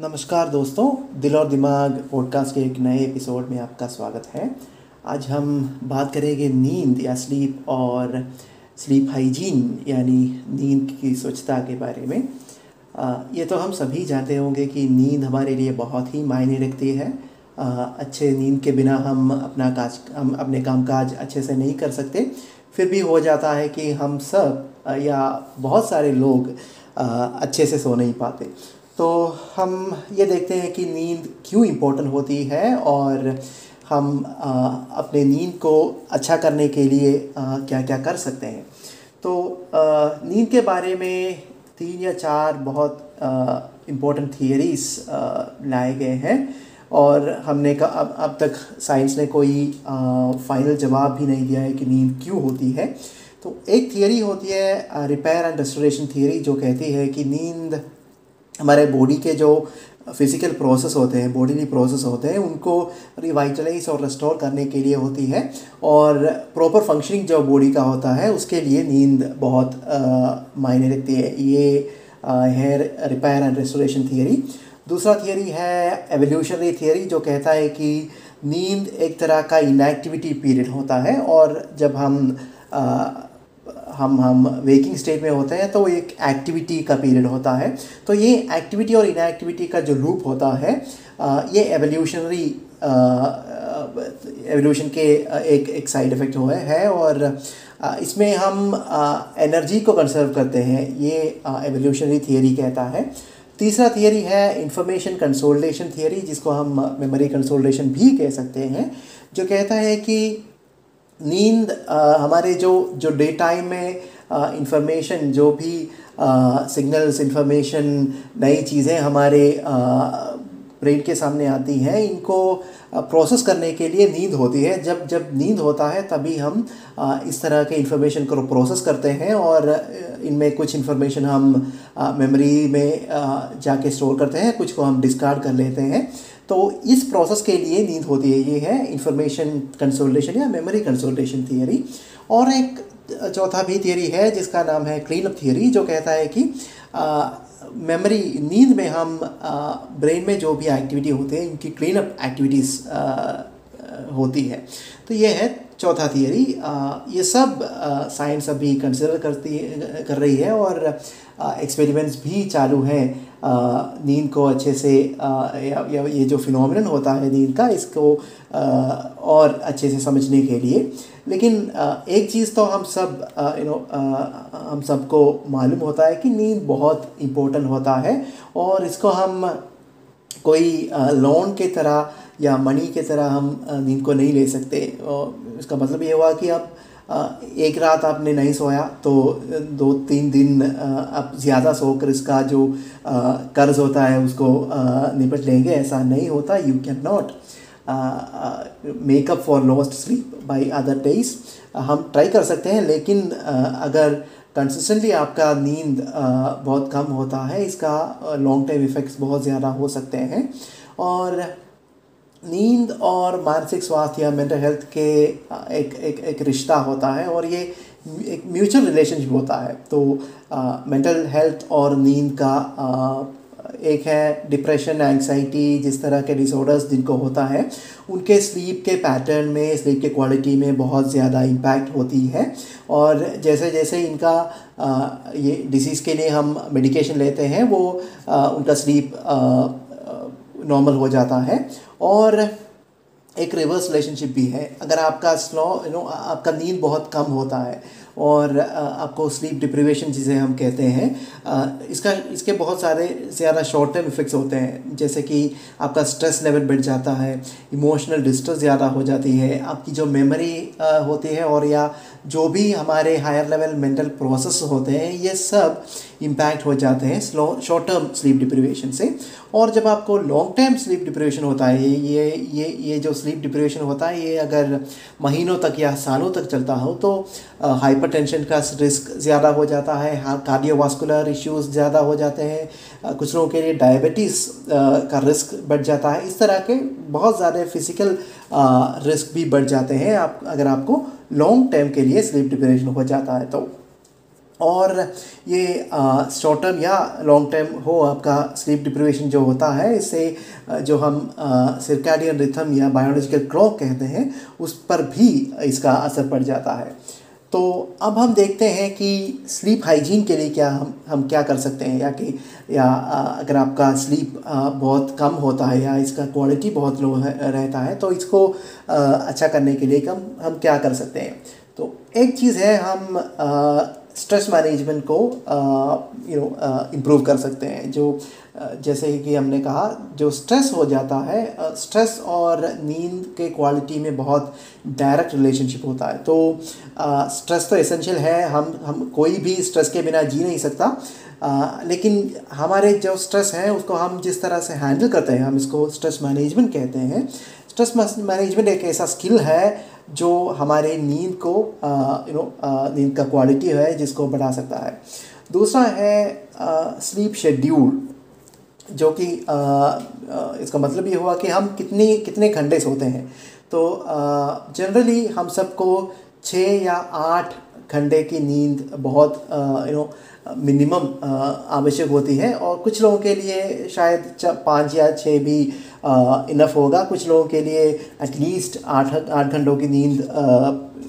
नमस्कार दोस्तों दिल और दिमाग पॉडकास्ट के एक नए एपिसोड में आपका स्वागत है। आज हम बात करेंगे नींद या स्लीप और स्लीप हाइजीन यानी नींद की स्वच्छता के बारे में। आ, ये तो हम सभी जानते होंगे कि नींद हमारे लिए बहुत ही मायने रखती है। आ, अच्छे नींद के बिना हम अपना काज हम अपने काम काज अच्छे से नहीं कर सकते। फिर भी हो जाता है कि हम सब या बहुत सारे लोग आ, अच्छे से सो नहीं पाते। तो हम ये देखते हैं कि नींद क्यों इम्पोर्टेंट होती है और हम आ, अपने नींद को अच्छा करने के लिए आ, क्या क्या कर सकते हैं। तो नींद के बारे में तीन या चार बहुत इम्पोर्टेंट थियरीज लाए गए हैं और हमने का अब अब तक साइंस ने कोई फाइनल जवाब भी नहीं दिया है कि नींद क्यों होती है। तो एक थियरी होती है रिपेयर एंड रेस्टोरेशन थियरी जो कहती है कि नींद हमारे बॉडी के जो फ़िज़िकल प्रोसेस होते हैं बॉडीली प्रोसेस होते हैं उनको रिवाइटलाइज और रेस्टोर करने के लिए होती है। और प्रॉपर फंक्शनिंग जो बॉडी का होता है उसके लिए नींद बहुत मायने रखती है। ये है रिपेयर एंड रेस्टोरेशन थियरी दूसरा थियरी है एवोल्यूशनरी थियरी जो कहता है कि नींद एक तरह का इनएक्टिविटी पीरियड होता है। और जब हम आ, हम हम वेकिंग स्टेट में होते हैं तो एक एक्टिविटी का पीरियड होता है। तो ये एक्टिविटी और इनएक्टिविटी का जो लूप होता है ये एवोल्यूशनरी एवोल्यूशन के एक एक साइड इफ़ेक्ट हुए है और इसमें हम एनर्जी को कंसर्व करते हैं, ये एवोल्यूशनरी थियरी कहता है। तीसरा थियोरी है इंफॉर्मेशन कंसोल्टेशन थियरी जिसको हम मेमोरी कंसोल्टेशन भी कह सकते हैं, जो कहता है कि नींद हमारे जो जो डे टाइम में इंफॉर्मेशन जो भी सिग्नल्स इंफॉर्मेशन नई चीज़ें हमारे ब्रेन के सामने आती हैं, इनको प्रोसेस करने के लिए नींद होती है। जब जब नींद होता है, तभी हम इस तरह के इंफॉर्मेशन को प्रोसेस करते हैं और इनमें कुछ इंफॉर्मेशन हम मेमोरी में जाके स्टोर करते हैं, कुछ को हम डिस्कार्ड कर लेते हैं। तो इस प्रोसेस के लिए नींद होती है, ये है इंफॉर्मेशन कंसोल्टेशन या मेमोरी कंसोल्टेशन थियरी और एक चौथा भी थियरी है, जिसका नाम है क्लीन अप थियरी जो कहता है कि मेमोरी नींद में हम ब्रेन में जो भी एक्टिविटी होते हैं, इनकी क्लीन अप एक्टिविटीज़ होती है। तो ये है चौथा थियरी ये सब साइंस अभी कंसिडर करती, कर रही है और एक्सपेरिमेंट्स भी चालू हैं। नींद को अच्छे से या, या जो फिनोमिनन होता है नींद का इसको और अच्छे से समझने के लिए। लेकिन एक चीज़ तो हम सब यू नो हम सबको मालूम होता है कि नींद बहुत इम्पोर्टेंट होता है और इसको हम कोई लोन के तरह या मनी के तरह हम नींद को नहीं ले सकते। इसका मतलब ये हुआ कि आप एक रात आपने नहीं सोया तो दो तीन दिन आप ज़्यादा सोकर इसका जो कर्ज होता है उसको निपट लेंगे। ऐसा नहीं होता। You can not make up for lost sleep by other days हम ट्राई कर सकते हैं लेकिन uh, अगर कंसिस्टेंटली आपका नींद uh, बहुत कम होता है इसका लॉन्ग टाइम इफ़ेक्ट्स बहुत ज़्यादा हो सकते हैं। और नींद और मानसिक स्वास्थ्य या मेंटल हेल्थ के एक एक एक रिश्ता होता है और ये एक म्यूचुअल रिलेशनशिप होता है। तो मेंटल हेल्थ और नींद का आ, एक है डिप्रेशन एंगजाइटी जिस तरह के डिसऑर्डर्स जिनको होता है उनके स्लीप के पैटर्न में स्लीप के क्वालिटी में बहुत ज़्यादा इम्पैक्ट होती है। और जैसे जैसे इनका आ, ये डिसीज़ के लिए हम मेडिकेशन लेते हैं वो आ, उनका स्लीप नॉर्मल हो जाता है और एक रिवर्स रिलेशनशिप भी है। अगर आपका स्लो यू नो आपका नींद बहुत कम होता है और आपको स्लीप डिप्रीवेशन जिसे हम कहते हैं इसका, इसके बहुत सारे ज़्यादा शॉर्ट टर्म इफ़ेक्ट्स होते हैं। जैसे कि आपका स्ट्रेस लेवल बढ़ जाता है इमोशनल डिस्ट्रेस ज़्यादा हो जाती है, आपकी जो मेमोरी होती है और या जो भी हमारे हायर लेवल मेंटल प्रोसेस होते हैं, ये सब इम्पैक्ट हो जाते हैं slow short term sleep deprivation से। और जब आपको लॉन्ग टर्म स्लीप डिप्रीवेशन होता है, ये ये ये जो स्लीप डिप्रीवेशन होता है, ये अगर महीनों तक या सालों तक चलता हो तो हाइपर टेंशन का रिस्क ज़्यादा हो जाता है कार्डियोवास्कुलर इश्यूज़ ज़्यादा हो जाते हैं कुछ लोगों के लिए डायबिटीज़ का रिस्क बढ़ जाता है। इस तरह के बहुत ज़्यादा फ़िज़िकल रिस्क भी बढ़ जाते हैं। आप, अगर आपको लॉन्ग टर्म के लिए स्लीप डिप्रेशन हो जाता है तो। और ये शॉर्ट टर्म या लॉन्ग टर्म हो, आपका स्लीप डिप्रीवेशन जो होता है, इससे जो हम सिरकाडियन रिथम या बायोलॉजिकल क्लॉक कहते हैं, उस पर भी इसका असर पड़ जाता है। तो अब हम देखते हैं कि स्लीप हाइजीन के लिए क्या हम हम क्या कर सकते हैं, या कि, या अगर आपका स्लीप बहुत कम होता है, या इसका क्वालिटी बहुत लो रहता है तो इसको अच्छा करने के लिए हम हम क्या कर सकते हैं? तो एक चीज़ है, हम स्ट्रेस मैनेजमेंट को यू नो इम्प्रूव कर सकते हैं। जो जैसे कि हमने कहा, जो स्ट्रेस हो जाता है स्ट्रेस और नींद के क्वालिटी में बहुत डायरेक्ट रिलेशनशिप होता है। तो स्ट्रेस तो एसेंशियल है हम हम कोई भी स्ट्रेस के बिना जी नहीं सकता। आ, लेकिन हमारे जो स्ट्रेस है उसको हम जिस तरह से हैंडल करते हैं हम इसको स्ट्रेस मैनेजमेंट कहते हैं। स्ट्रेस मैनेजमेंट एक ऐसा स्किल है जो हमारे नींद को यू नो नींद का क्वालिटी है जिसको बढ़ा सकता है। दूसरा है स्लीप शेड्यूल जो कि इसका मतलब ये हुआ कि हम कितनी कितने घंटे सोते हैं। तो जनरली हम सबको छः या आठ घंटे की नींद बहुत यू नो मिनिमम आवश्यक होती है। और कुछ लोगों के लिए शायद पाँच या छः भी इनफ होगा। कुछ लोगों के लिए एटलीस्ट आठ आठ घंटों की नींद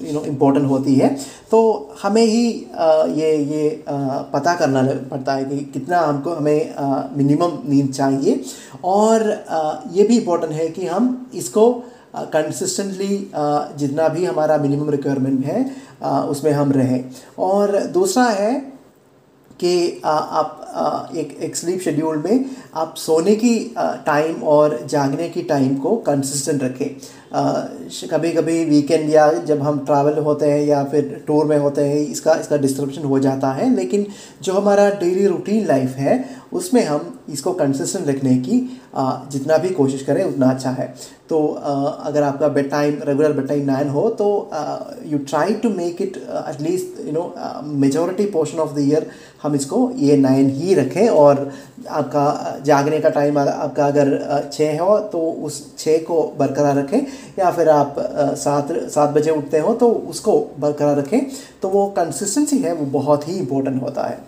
यू नो इम्पोर्टेंट होती है। तो हमें ही आ, ये ये आ, पता करना पड़ता है कि कितना हमको हमें मिनिमम नींद चाहिए। और आ, ये भी इम्पोर्टेंट है कि हम इसको कंसिस्टेंटली जितना भी हमारा मिनिमम रिक्वायरमेंट है उसमें हम रहें। और दूसरा है कि आप एक एक स्लीप शेड्यूल में आप सोने की टाइम और जागने की टाइम को कंसिस्टेंट रखें। कभी कभी वीकेंड या जब हम ट्रैवल होते हैं या फिर टूर में होते हैं, इसका इसका डिस्ट्रप्शन हो जाता है, लेकिन जो हमारा डेली रूटीन लाइफ है, उसमें हम इसको कंसिस्टेंट रखने की जितना भी कोशिश करें, उतना अच्छा है। तो अगर आपका bed time regular bed time nine हो तो you try to make it at least you know majority portion of the year हम इसको ये नाइन ही रखें और आपका जागने का टाइम आपका अगर छः हो तो उस छः को बरकरार रखें। या फिर आप सात सात बजे उठते हो तो उसको बरकरार रखें। तो वो कंसिस्टेंसी है, वो बहुत ही इम्पोर्टेंट होता है।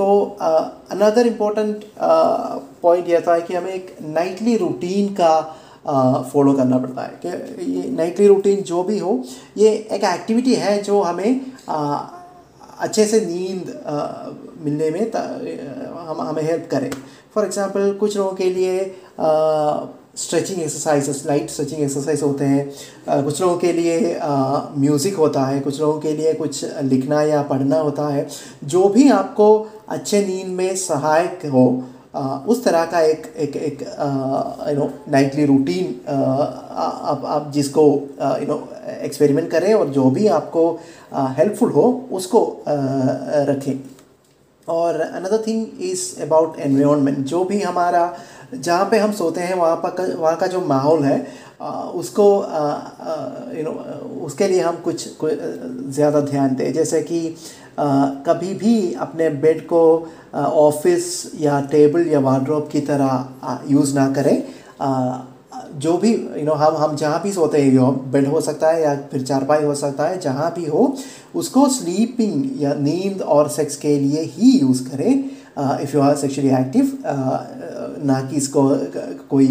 तो अनदर इम्पोर्टेंट पॉइंट यह था कि हमें एक नाइटली रूटीन का फॉलो uh, करना पड़ता है। कि ये नाइटली रूटीन जो भी हो ये एक एक्टिविटी है जो हमें आ, अच्छे से नींद uh, मिलने में हम हमें हेल्प करें। फॉर एग्ज़ाम्पल कुछ लोगों के लिए stretching exercise light stretching exercise होते हैं। कुछ लोगों के लिए म्यूज़िक होता है। कुछ लोगों के लिए कुछ लिखना या पढ़ना होता है। जो भी आपको अच्छे नींद में सहायक हो उस तरह का एक एक एक यू नो नाइटली रूटीन आप आप जिसको यू नो एक्सपेरिमेंट करें और जो भी आपको हेल्पफुल हो, उसको रखें। और another thing is about environment जो भी हमारा, जहाँ पे हम सोते हैं, वहाँ पर वहाँ का जो माहौल है उसको यू नो उसके लिए हम कुछ ज़्यादा ध्यान दें। जैसे कि कभी भी अपने बेड को ऑफ़िस या टेबल या वार्ड्रोब की तरह यूज़ ना करें। जो भी, यू नो, हम हम जहाँ भी सोते हैं बेड हो सकता है या फिर चारपाई हो सकता है, जहाँ भी हो, उसको स्लीपिंग या नींद और सेक्स के लिए ही यूज़ करें। If you are sexually active ना कि इसको कोई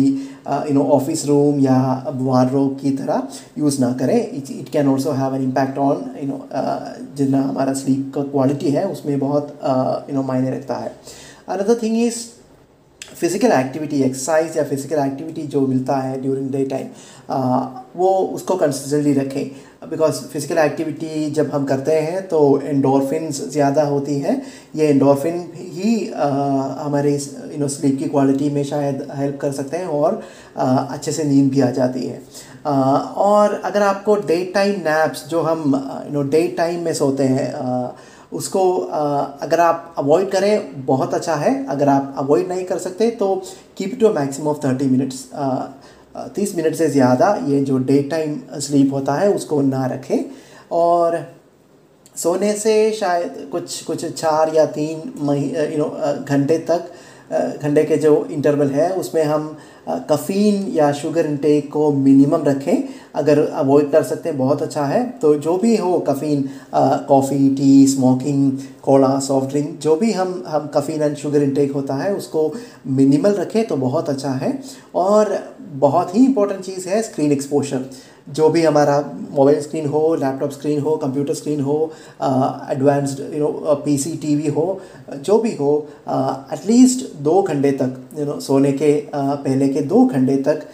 यू नो ऑफ़िस रूम या वार्डरोब की तरह यूज़ ना करें। It can also have an impact on you know जितना हमारा स्लीप का क्वालिटी है, उसमें बहुत यू नो मायने रखता है। Another thing is physical activity exercise या फ़िज़िकल एक्टिविटी जो मिलता है ड्यूरिंग डे टाइम वो उसको कंसिस्टेंटली रखें। बिकॉज़ फ़िज़िकल एक्टिविटी जब हम करते हैं तो एंडोरफिन ज़्यादा होती हैं। ये एंडोरफिन ही आ, हमारे यू नो स्लीप की क्वालिटी में शायद हेल्प कर सकते हैं और आ, अच्छे से नींद भी आ जाती है। आ, और अगर आपको डे टाइम नैप्स जो हम यू नो डे टाइम में सोते हैं आ, उसको अगर आप अवॉइड करें बहुत अच्छा है। अगर आप अवॉइड नहीं कर सकते तो keep to maximum of thirty minutes तीस मिनट से ज़्यादा ये जो डे टाइम स्लीप होता है, उसको ना रखें। और सोने से शायद कुछ कुछ चार या तीन मही यू नो घंटे तक घंटे के जो इंटरवल है, उसमें हम कफ़ीन या शुगर इंटेक को मिनिमम रखें। अगर अवॉइड कर सकते हैं बहुत अच्छा है। तो जो भी हो caffeine coffee tea smoking cola soft drink जो भी हम हम कफ़ीन एंड शुगर इंटेक होता है उसको मिनिमल रखें तो बहुत अच्छा है। और बहुत ही इंपॉर्टेंट चीज़ है स्क्रीन एक्सपोजर जो भी हमारा मोबाइल स्क्रीन हो लैपटॉप स्क्रीन हो कंप्यूटर स्क्रीन हो advanced you know PC TV हो जो भी हो एटलीस्ट दो घंटे तक यू नो सोने के uh, पहले के दो घंटे तक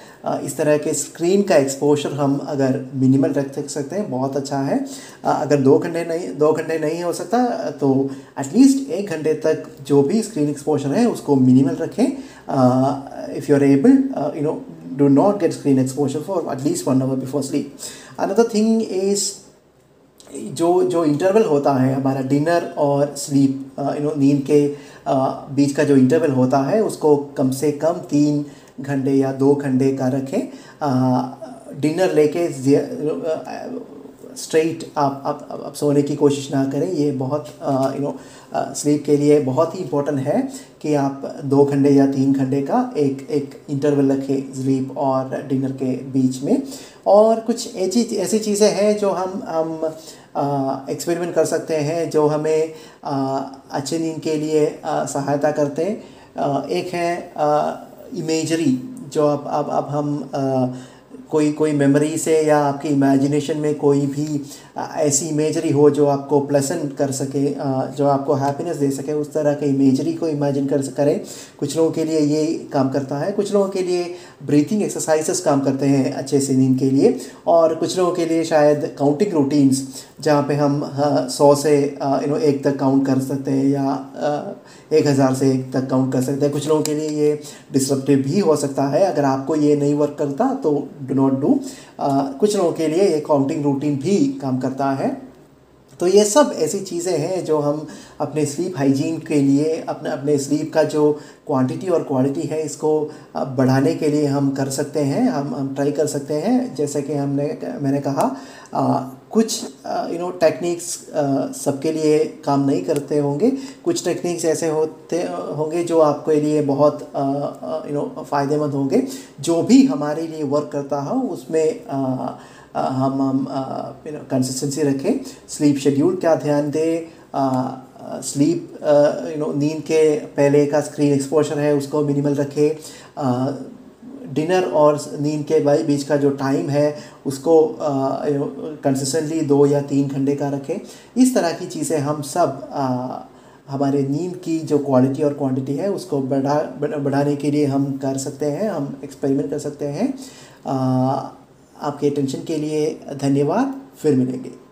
इस तरह के स्क्रीन का एक्सपोजर हम अगर मिनिमल रख सकते हैं बहुत अच्छा है अगर दो घंटे नहीं दो घंटे नहीं हो सकता तो एटलीस्ट एक घंटे तक जो भी स्क्रीन एक्सपोजर है उसको मिनिमल रखें if you are able you know not get screen exposure for at least one hour before sleep. Another thing is जो जो इंटरवल होता है हमारा डिनर और स्लीप यू नो नींद के uh, बीच का जो इंटरवल होता है उसको कम से कम तीन घंटे या दो घंटे का रखें। डिनर लेके स्ट्रेट आप आप आप आप सोने की कोशिश ना करें। ये बहुत यू नो स्लीप के लिए बहुत ही इम्पोर्टेंट है कि आप दो घंटे या तीन घंटे का एक एक इंटरवल रखें स्लीप और डिनर के बीच में। और कुछ ऐसी ऐसी चीज़ें हैं जो हम हम एक्सपेरिमेंट कर सकते हैं जो हमें अच्छे नींद के लिए आ, सहायता करते हैं। एक है इमेजरी जो अब अब अब हम कोई कोई मेमोरी से या आपकी इमेजिनेशन में कोई भी ऐसी इमेजरी हो जो आपको प्लेसेंट कर सके जो आपको हैप्पीनेस दे सके, उस तरह के इमेजरी को इमेजिन कर, करें। कुछ लोगों के लिए ये काम करता है। कुछ लोगों के लिए ब्रीथिंग एक्सरसाइजेस काम करते हैं अच्छे से नींद के लिए। और कुछ लोगों के लिए शायद काउंटिंग रूटीन्स जहाँ पे हम सौ से यू नो एक तक काउंट कर सकते हैं या एक हज़ार से एक तक काउंट कर सकते हैं। कुछ लोगों के लिए ये डिस्ट्रप्टिव भी हो सकता है। अगर आपको ये नहीं वर्क करता तो डू नॉट डू कुछ लोगों के लिए ये काउंटिंग रूटीन भी काम करता है। तो ये सब ऐसी चीज़ें हैं जो हम अपने स्लीप हाइजीन के लिए अपने अपने स्लीप का जो क्वांटिटी और क्वालिटी है इसको बढ़ाने के लिए हम कर सकते हैं हम हम ट्राई कर सकते हैं। जैसे कि हमने मैंने कहा आ, कुछ यू नो टेक्निक्स सबके लिए काम नहीं करते होंगे। कुछ टेक्निक्स ऐसे होते होंगे जो आपके लिए बहुत यू नो फ़ायदेमंद होंगे। जो भी हमारे लिए वर्क करता हो उसमें आ, हम हम कंसिस्टेंसी रखें। स्लीप शेड्यूल क्या ध्यान दें। स्लीप यू नो नींद के पहले का स्क्रीन एक्सपोजर है उसको मिनिमल रखें। डिनर और नींद के बीच का जो टाइम है उसको कंसिस्टेंटली दो या तीन घंटे का रखें। इस तरह की चीज़ें हम सब आ, हमारे नींद की जो क्वालिटी और क्वांटिटी है उसको बढ़ा बढ़ाने के लिए हम कर सकते हैं हम एक्सपेरिमेंट कर सकते हैं। आ, आपके अटेंशन के लिए धन्यवाद फिर मिलेंगे।